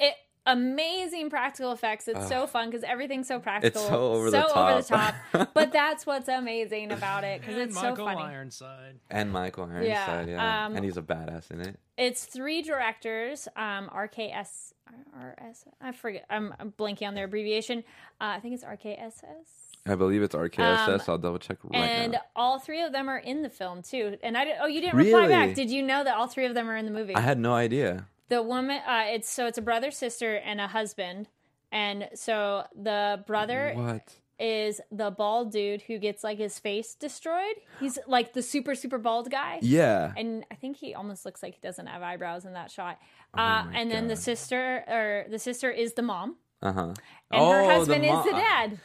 it amazing practical effects. It's so fun because everything's so practical. It's so over the over the top. top. (laughs) but that's what's amazing about it because it's Michael so funny. Ironside. and michael ironside yeah, um, and he's a badass in it It's three directors. Um, RKS. RS. I forget. I'm, I'm blanking on their abbreviation. Uh, I think it's RKSS. i believe it's rkss Um, i'll double check right and now all three of them are in the film too. And I did, oh, you didn't reply Really? back. Did you know that all three of them are in the movie? i had no idea the woman, uh, it's so it's a brother, sister, and a husband. And so the brother what is the bald dude who gets like his face destroyed. He's like the super super bald guy. yeah And I think he almost looks like he doesn't have eyebrows in that shot. Oh Uh, and then the sister or the sister is the mom, uh-huh and oh, her the husband mo- is the dad.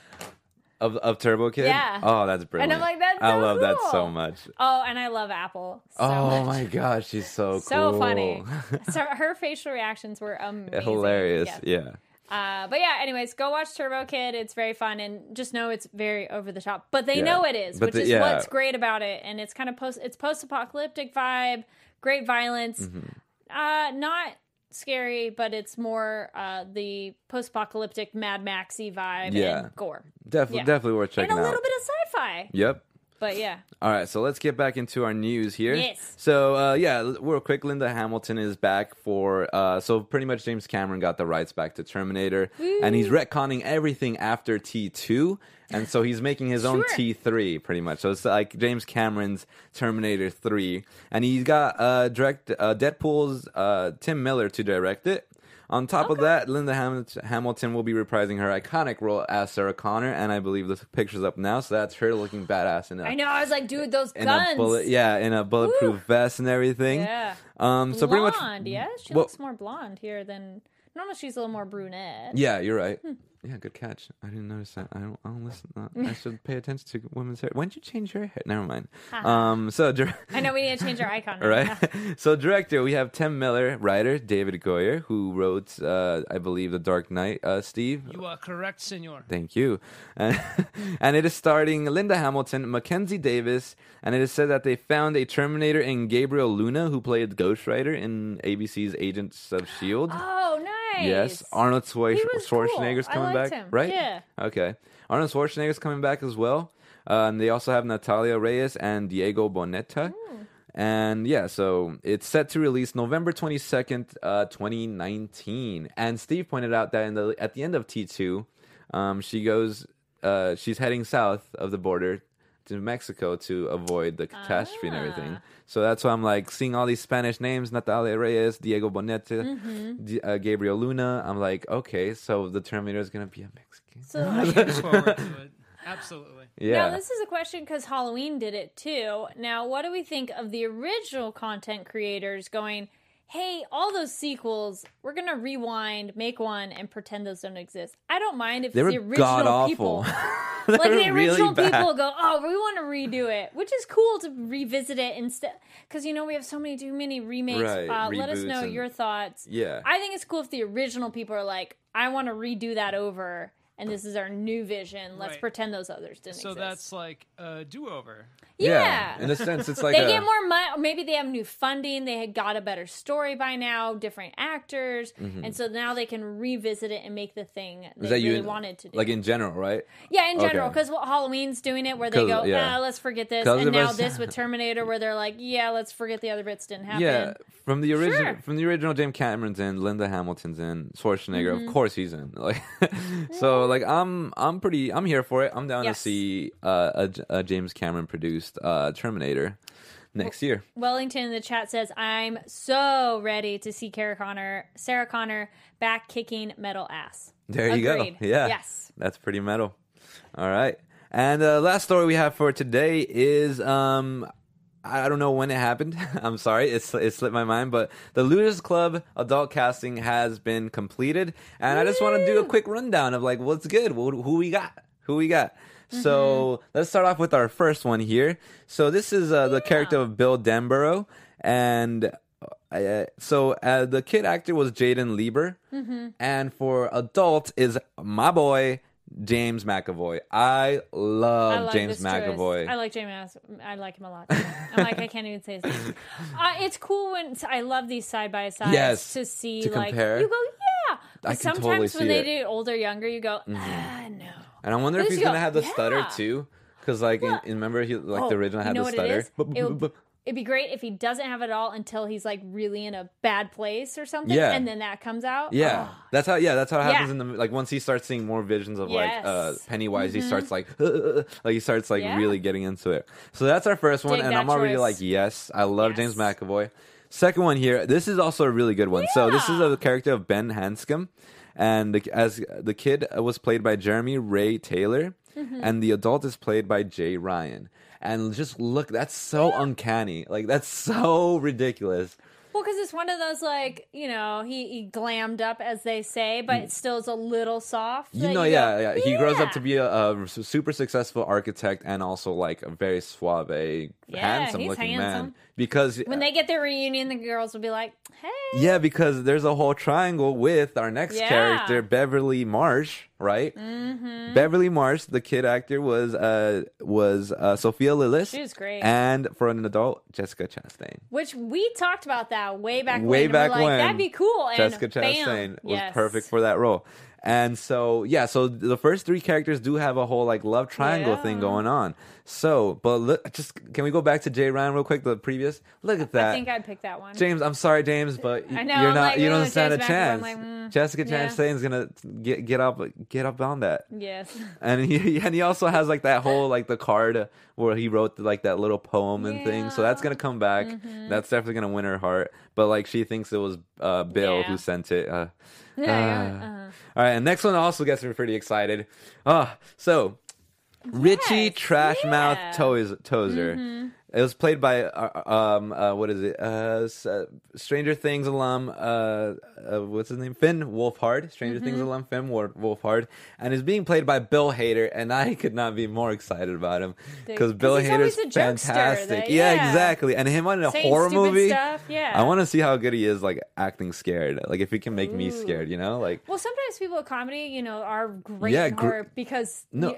Of, of turbo kid Yeah. oh that's brilliant And I'm like, "That's so i love that so much Oh, and I love Apple. So oh much. my gosh she's so (laughs) cool so funny. (laughs) so her facial reactions were amazing. hilarious Yes. yeah Uh, but yeah, anyways, go watch Turbo Kid. It's very fun, and just know it's very over the top. But they Yeah. know it is, But which the- is yeah. what's great about it. And it's kind of post. It's post apocalyptic vibe, great violence. Mm-hmm. Uh, not scary, but it's more uh, the post apocalyptic Mad Maxy vibe Yeah. and gore, definitely Yeah. definitely worth checking out. and a little out bit of sci-fi. yep But yeah, All right, so let's get back into our news here. Yes. So uh, yeah, real quick, Linda Hamilton is back for. Uh, so pretty much, James Cameron got the rights back to Terminator, and he's retconning everything after T two, and so he's making his own T three, pretty much. So it's like James Cameron's Terminator three, and he's got uh, direct uh, Deadpool's uh, Tim Miller to direct it. On top of that, Linda Ham- Hamilton will be reprising her iconic role as Sarah Connor, and I believe the picture's up now, so that's her looking badass in a I know. I was like, dude, those guns. bullet, yeah, in a bulletproof Woo. vest and everything. Yeah. Um. So pretty blonde, much. yeah. She well- looks more blonde here than normal. She's a little more brunette. Yeah, you're right. Hmm. Yeah, good catch. I didn't notice that. I don't. I don't listen. Uh, I should pay attention to women's hair. When did you change your hair? Never mind. Um. So. dir- I know we need to change our icon. (laughs) now. Right. so director, we have Tim Miller. Writer, David Goyer, who wrote, uh, I believe, The Dark Knight. Uh, Steve. You are correct, senor. Thank you. And, (laughs) and it is starring Linda Hamilton, Mackenzie Davis, and it is said that they found a Terminator in Gabriel Luna, who played Ghost Rider in ABC's Agents of Shield. Oh, nice. Yes, Arnold Schwar- cool. Schwarzenegger's I coming back, him. right? Yeah. Okay. Arnold Schwarzenegger's coming back as well. And they also have Natalia Reyes and Diego Boneta. Hmm. And yeah, so it's set to release November 22nd, uh, 2019. And Steve pointed out that in the at the end of T2, um, she goes, uh, she's heading south of the border to Mexico to avoid the catastrophe and everything. Ah. So that's why I'm like seeing all these Spanish names: Natalia Reyes, Diego Boneta, Mm-hmm. Di- uh, Gabriel Luna. I'm like, okay, so the Terminator is gonna be a Mexican. So, (laughs) Looking forward to it. Absolutely. Yeah. Now, this is a question because Halloween did it too. Now, what do we think of the original content creators going, hey, all those sequels, we're going to rewind, make one, and pretend those don't exist? I don't mind if they (laughs) (laughs) were the original god awful. people. Like the original really people go, oh, we want to redo it, which is cool to revisit it instead. Because you know we have so many too many remakes. Right, uh, let us know and- your thoughts. Yeah. I think it's cool if the original people are like, I want to redo that over, and this is our new vision. Let's Right. pretend those others didn't exist. So exist. that's like a do-over. Yeah. In a sense, it's like they a, get more money. Maybe they have new funding. They had got a better story by now, different actors, and so now they can revisit it and make the thing they Mm-hmm. That really in- wanted to do. like in general, right? yeah, in general, Okay. because Halloween's doing it, where they go, yeah. ah, let's forget this, and now us- this (laughs) with Terminator, where they're like, yeah, let's forget the other bits didn't happen. Yeah, from the original, Sure. from the original, James Cameron's in, Linda Hamilton's in, Schwarzenegger, Mm-hmm. of course he's in. (laughs) Like, so like I'm, I'm pretty, I'm here for it. I'm down Yes. to see uh, a, a James Cameron produced uh, Terminator next year. Wellington in the chat says, I'm so ready to see Sarah Connor, Sarah Connor back kicking metal ass. There you Agreed. go. Yeah, Yes. that's pretty metal. All right, and uh, last story we have for today is um. I don't know when it happened. (laughs) I'm sorry, it's it slipped my mind. But the Losers Club adult casting has been completed, and I just want to do a quick rundown of like what's good, who we got, who we got. So let's start off with our first one here. So this is uh, the character of Bill Denbrough, and uh, so uh, the kid actor was Jaden Lieber, and for adult is my boy James McAvoy. I love I James. McAvoy. I like James. I like him a lot. I'm like I can't even say his name. (laughs) Uh, it's cool when I love these side by sides Yes, to see to like compare. you go yeah. But I can sometimes totally when they it. do older younger, you go ah no. And I wonder if he's gonna go, have the stutter too, because like in, in- remember he like Oh, the original you had know the stutter. It would- It'd be great if he doesn't have it all until he's like really in a bad place or something, Yeah. and then that comes out. Yeah, Oh. that's how. Yeah, that's how it happens Yeah. in the like once he starts seeing more visions of like uh, Yes. Mm-hmm. Pennywise, he starts like (laughs) like he starts like Yeah. really getting into it. So that's our first one, Dig and I'm already choice. like, yes, I love Yes. James McAvoy. Second one here, this is also a really good one. So this is a character of Ben Hanscom, and the, as the kid was played by Jeremy Ray Taylor, Mm-hmm. and the adult is played by Jay Ryan. And just look, that's so uncanny. Like that's so ridiculous. Well, because it's one of those like you know he, he glammed up as they say, but mm. it still is a little soft. You know, go, yeah, yeah. He grows up to be a, a super successful architect and also like a very suave, handsome looking man. Because When they get their reunion, the girls will be like, "Hey, yeah, because there's a whole triangle with our next Yeah. character, Beverly Marsh, right? Mm-hmm. Beverly Marsh, the kid actor, was uh was uh, Sophia Lillis. She was great. And for an adult, Jessica Chastain. Which we talked about that way back way when. back like, when that'd be cool. And Jessica bam. Chastain was Yes. perfect for that role. And so yeah, so the first three characters do have a whole like love triangle thing going on. So, but look, just can we go back to Jay Ryan real quick? The previous, look at that. I think I'd pick that one. James, I'm sorry, James, but y- (laughs) I know, you're I'm not. like, you don't stand a James chance. like, mm, Jessica yeah. Chastain's gonna get get up get up on that. Yes. (laughs) And he (laughs) and he also has like that whole like the card where he wrote like that little poem and thing. So that's gonna come back. That's definitely gonna win her heart. But like she thinks it was uh, Bill Yeah. who sent it. Uh, Yeah, yeah, uh, uh-huh. All right, and next one also gets me pretty excited. Ah, so Richie Trashmouth yeah. Toes- Tozier. It was played by uh, um uh, what is it? Uh, uh, Stranger Things alum. Uh, uh, what's his name? Finn Wolfhard. Stranger Things Mm-hmm. alum Finn Wolfhard, and is being played by Bill Hader. And I (laughs) could not be more excited about him because Bill always Hader's fantastic. that- yeah, yeah. exactly. And him on a Saying horror movie. stuff, yeah. I want to see how good he is, like acting scared. Like if he can make me scared, you know, like. Well, sometimes people at comedy, you know, are great Yeah, gr- because No. you-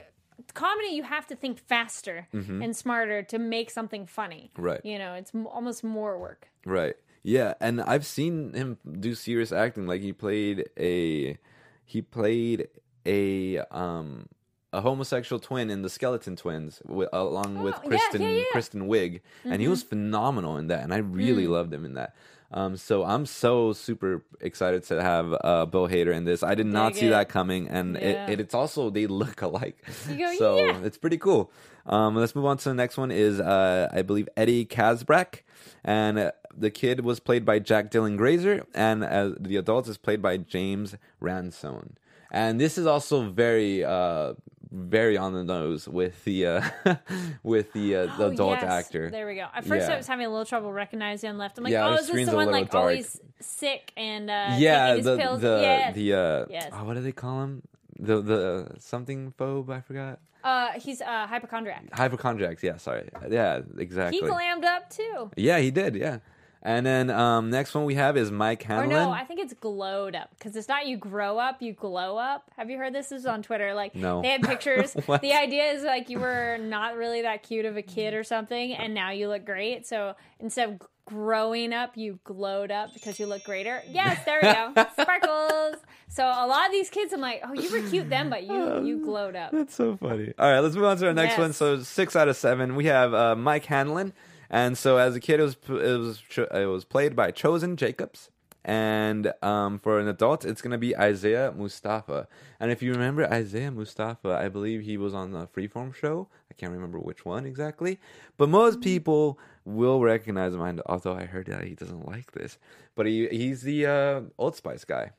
comedy you have to think faster mm-hmm. and smarter to make something funny. Right. You know, it's m- almost more work. Right. Yeah, and I've seen him do serious acting. Like he played a he played a um a homosexual twin in the Skeleton Twins wi- along with Oh, yeah, Kristen yeah, yeah. Kristen Wiig, and he mm-hmm. was phenomenal in that, and I really mm. loved him in that. Um, so I'm so super excited to have uh, Bill Hader in this. I did not Dig see it. that coming, and Yeah. it, it, it's also they look alike. Go, so yeah. it's pretty cool. Um, let's move on to the next one. Is uh, I believe Eddie Kaspbrak, and the kid was played by Jack Dylan Grazer, and uh, the adult is played by James Ransone. And this is also very, uh, very on the nose with the uh, (laughs) with the, uh, the Oh, adult yes. actor. There we go. At first, Yeah. I was having a little trouble recognizing on left. I'm like, Yeah, oh, is this the one like dark. always sick and uh, yeah, taking his the pills? the yes. the uh, Yes. oh, what do they call him? The the something phobe? I forgot. uh, he's a hypochondriac. Hypochondriacs. Yeah, sorry. Yeah, exactly. He glammed up too. Yeah, he did. Yeah. And then um, next one we have is Mike Hanlon. Or no, I think it's glowed up because it's not you grow up, you glow up. Have you heard this? This is on Twitter. Like No. they had (laughs) pictures. (laughs) The idea is like you were not really that cute of a kid or something, and now you look great. So instead of growing up, you glowed up because you look greater. Yes, there we go, (laughs) sparkles. So a lot of these kids, I'm like, oh, you were cute then, but you (sighs) you glowed up. That's so funny. All right, let's move on to our next Yes. one. So six out of seven, we have uh, Mike Hanlon, and so as a kid, it was it was it was played by Chosen Jacobs, and um, for an adult, it's gonna be Isaiah Mustafa. And if you remember Isaiah Mustafa, I believe he was on the Freeform show. I can't remember which one exactly, but most people will recognize him. Although I heard that he doesn't like this, but he he's the uh, Old Spice guy.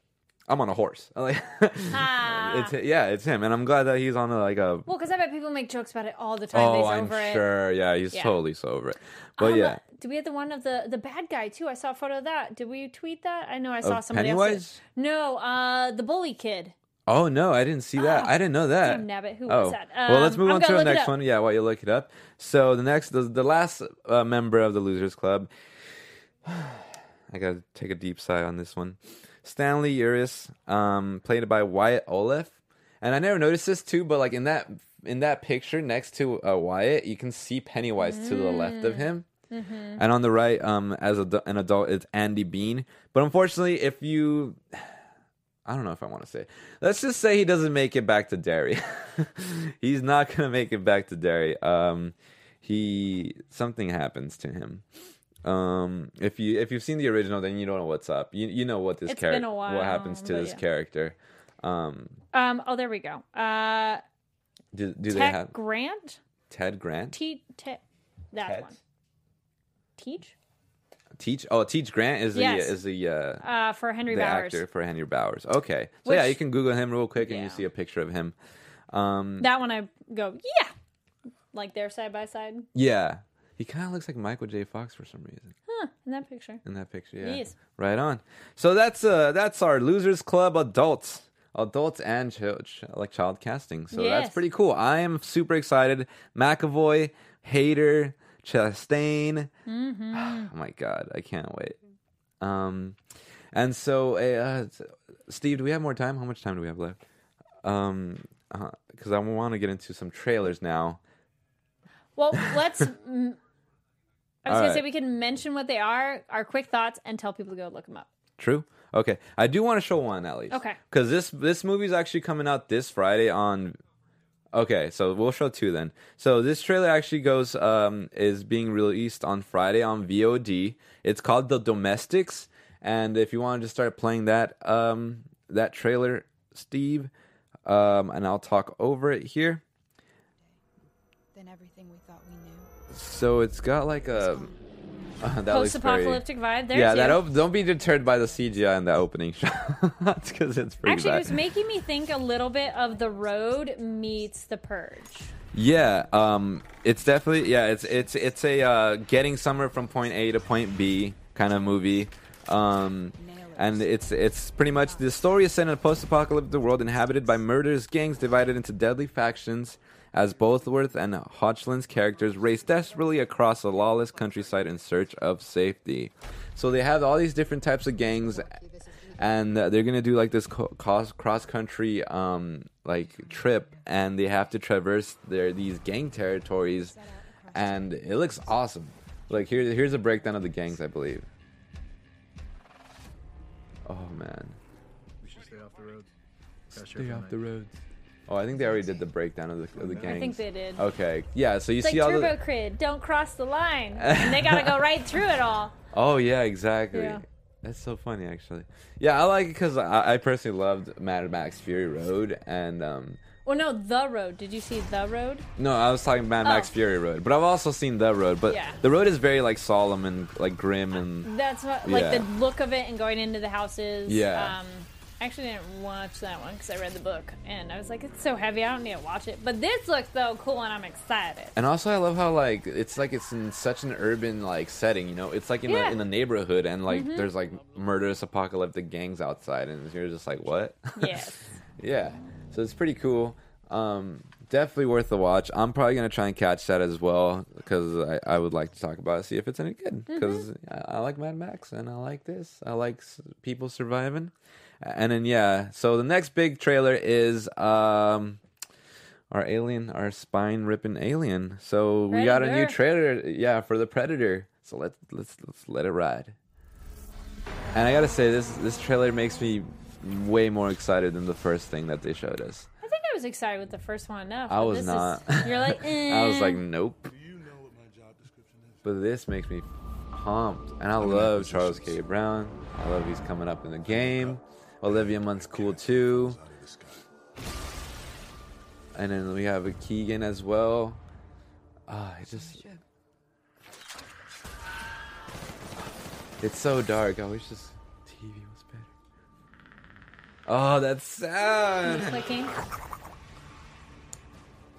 I'm on a horse. (laughs) Like, Ah. it's yeah, it's him, and I'm glad that he's on a, like a Well, because I bet people make jokes about it all the time. Oh, I'm over it. sure. Yeah, he's Yeah. totally so over it. But Um, yeah, Do we have the one of the the bad guy too? I saw a photo of that. Did we tweet that? I know I saw Of somebody Pennywise? else. No, uh, the bully kid. Oh no, I didn't see that. Oh, I didn't know that. damn nabbit, who oh. was that? well, let's Um, move I'm on to the next one. Yeah, while you look it up. So the next, the, the last uh, member of the Losers Club. (sighs) I gotta take a deep sigh on this one. Stanley Uris, um, played by Wyatt Oleff, and I never noticed this too, but like in that in that picture next to uh, Wyatt, you can see Pennywise to the left Mm. of him. Mm-hmm. And on the right, um, as a, an adult, it's Andy Bean. But unfortunately, if you, (sighs) I don't know if I want to say, it. let's just say he doesn't make it back to Derry. (laughs) He's not gonna make it back to Derry. Um, he something happens to him. Um, if you if you've seen the original, then you don't know what's up. You you know what this It's character, been a while, what happens to but this yeah. character. Um, Um. Oh, there we go. Uh, do, do they Tech have Grant. Ted Grant? Te- te- that Ted? one. Teach. Teach? Oh, Teach Grant is the Yes. is the uh, Uh, for Henry the Bowers. actor for Henry Bowers. Okay, so yeah, Which- you can Google him real quick and you Yeah. see a picture of him. Um, That one I go, yeah, like they're side by side. yeah, he kind of looks like Michael J. Fox for some reason Huh, in that picture. in that picture. Yeah, Yes. right on. So that's uh that's our Losers Club adults. Adults and ch- ch- like child casting, so that's pretty cool. I am super excited. McAvoy, Hader, Chastain. Mm-hmm. (sighs) Oh my god, I can't wait. Um, and so, uh, Steve, do we have more time? How much time do we have left? Um, because I want to get into some trailers now. Well, let's. I was All gonna right. say we can mention what they are, our quick thoughts, and tell people to go look them up. True. Okay, I do want to show one at least. Okay. Because this this movie's actually coming out this Friday on. Okay, so we'll show two then. So this trailer actually goes um is being released on Friday on VOD. It's called The Domestics, and if you want to just start playing that um that trailer, Steve, um, and I'll talk over it here. than everything we thought we knew. So it's got like a uh, (laughs) that Post-apocalyptic vibe. There yeah, too. that op- don't be deterred by the CGI in the opening (laughs) shot. That's because it's pretty Actually, bad. it was making me think a little bit of The Road meets The Purge. Yeah, um, it's definitely yeah. It's it's it's a uh, getting somewhere from point A to point B kind of movie, um, and it's it's pretty much the story is set in a post-apocalyptic world inhabited by murderous gangs divided into deadly factions. As Bosworth and Hodgland's characters race desperately across a lawless countryside in search of safety, so they have all these different types of gangs and they're gonna do like this co- cross cross country um like trip, and they have to traverse their these gang territories, and it looks awesome. Like here, here's a breakdown of the gangs, I believe. Oh man, We should stay off the roads. stay off the roads. Oh, I think they already did the breakdown of the of the gangs. I think they did. Okay, yeah. So you It's like see all Turbo the. Crid, don't cross the line. and they gotta go right through it all. (laughs) Oh yeah, exactly. Yeah. That's so funny, actually. Yeah, I like it because I, I personally loved Mad Max Fury Road, and um, Well, no, The Road. Did you see The Road? No, I was talking Mad Max Oh. Fury Road, but I've also seen the road. But Yeah. the road is very like solemn and like grim and That's what, like Yeah. the look of it and going into the houses. Yeah. Um, actually didn't watch that one because I read the book and I was like, it's so heavy, I don't need to watch it. But this looks so cool and I'm excited. and also I love how like it's like it's in such an urban like setting. You know, it's like in Yeah. Mm-hmm. the in the neighborhood and like there's like murderous apocalyptic gangs outside, and you're just like what? (laughs) Yes. yeah. So it's pretty cool. Um, definitely worth the watch. I'm probably gonna try and catch that as well because I, I would like to talk about it, see if it's any good. Mm-hmm. Because I, I like Mad Max and I like this. I like s- people surviving. And then yeah, so the next big trailer is um our alien, our spine ripping alien. So we got a new trailer, yeah, for the Predator. So let's let's let's let it ride. And I gotta say, this this trailer makes me way more excited than the first thing that they showed us. I think I was excited with the first one enough. I was this not. Is, (laughs) you're like, (laughs) I was eh. like, nope. But this makes me pumped, and I love Charles K. Brown. I love he's coming up in the game. Olivia Munn's cool too. And then we have a Keegan as well. Ah, it just. It's so dark. I wish this TV was better. Oh, that's sad. clicking.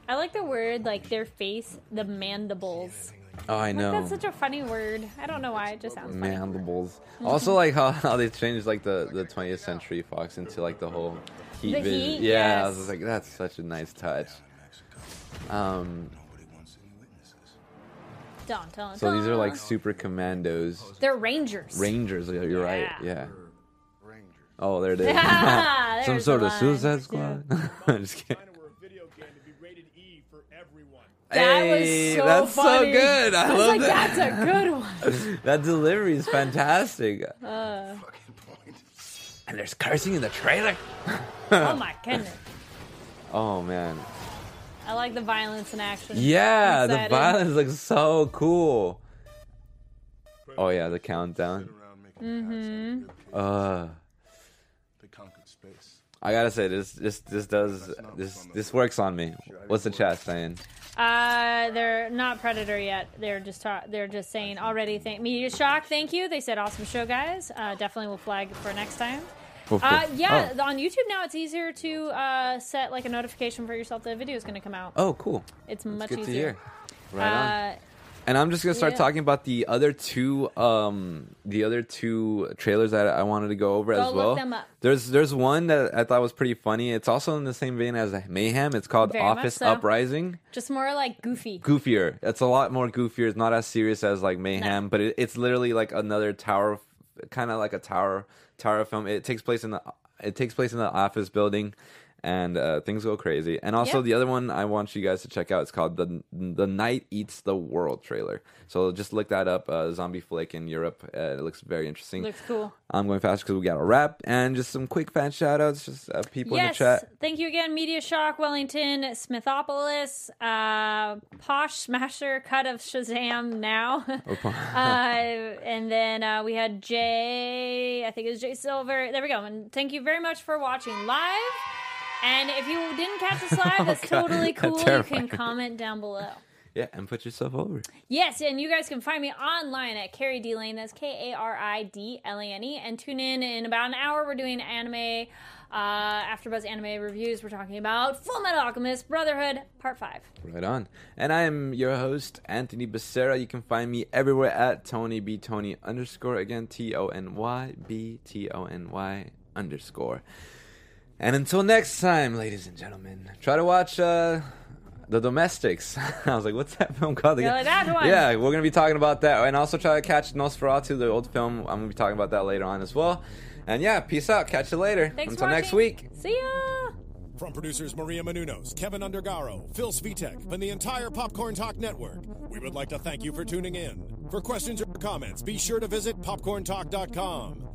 I like the word, like their face, the mandibles. Oh, I Like, know. that's such a funny word. I don't know why. It just sounds funny. mandibles. (laughs) Also, like how, how they changed like the, the 20th Century Fox into like the whole heat The vision. heat, yeah, I yes. was just like, that's such a nice touch. Um, Dun, dun, so these are like dun. super commandos, They're rangers. rangers. yeah, You're right. Yeah. Yeah. Oh, there it is. (laughs) (laughs) Some there's sort the of line. Suicide Squad. I'm just kidding. were a video game to be rated E for everyone. That Hey, was so that's funny. so good. I, I was love like, that. that's a good one. (laughs) that delivery is fantastic. Uh. and there's cursing in the trailer. oh (laughs) my goodness. Oh man. I like the violence in action. Yeah, I'm the violence looks so cool. Oh yeah, the countdown. Mm-hmm. Uh, They conquered space. I gotta say this this this does this this works on me. What's the chat saying? Uh, they're not Predator yet. They're just ta- they're just saying already. Thank Media Shock. Thank you. They said awesome show, guys. Uh, definitely will flag for next time. Uh, yeah, Oh. on YouTube now it's easier to uh, set like a notification for yourself that a video is going to come out. Oh, cool. It's much Good to easier. hear. Right on. And I'm just gonna start yeah. talking about the other two, um, the other two trailers that I wanted to go over Go as look well. them up. There's there's one that I thought was pretty funny. It's also in the same vein as Mayhem. It's called Very Office so. Uprising. just more like goofy. goofier. It's a lot more goofier. It's not as serious as like Mayhem, but it, it's literally like another tower, kind of like a tower tower film. It takes place in the it takes place in the office building, and uh, things go crazy. And also Yep. the other one I want you guys to check out. It's called the the Night Eats the World trailer. So just look that up. Uh, zombie flick in Europe. Uh, it looks very interesting. Looks cool. I'm going fast because we got a wrap and just some quick fan shout outs. Just uh, people in the chat. thank you again, Media Shock, Wellington, Smithopolis, uh, Posh Smasher, Cut of Shazam now. (laughs) uh, and then uh, we had Jay, I think it was Jay Silver. There we go. And thank you very much for watching live. And if you didn't catch us (laughs) live, that's God, totally that's cool. You can comment down below. Yeah, and put yourself over. Yes, and you guys can find me online at Kari D Lane. That's K A R I D L A N E. And tune in in about an hour. We're doing anime Uh, AfterBuzz Anime Reviews, we're talking about Fullmetal Alchemist Brotherhood Part 5. Right on. And I am your host, Anthony Becerra. You can find me everywhere at Tony B Tony underscore. Again, T O N Y B T O N Y underscore. And until next time, ladies and gentlemen, try to watch uh, The Domestics. (laughs) I was like, what's that film called again? like, "That one." Yeah, we're going to be talking about that. And also try to catch Nosferatu, the old film. I'm going to be talking about that later on as well. And yeah, peace out. Catch you later. Thanks until for next week. See ya! From producers Maria Menounos, Keven Undergaro, Phil Svitek, and the entire Popcorn Talk Network, we would like to thank you for tuning in. For questions or comments, be sure to visit popcorntalk.com.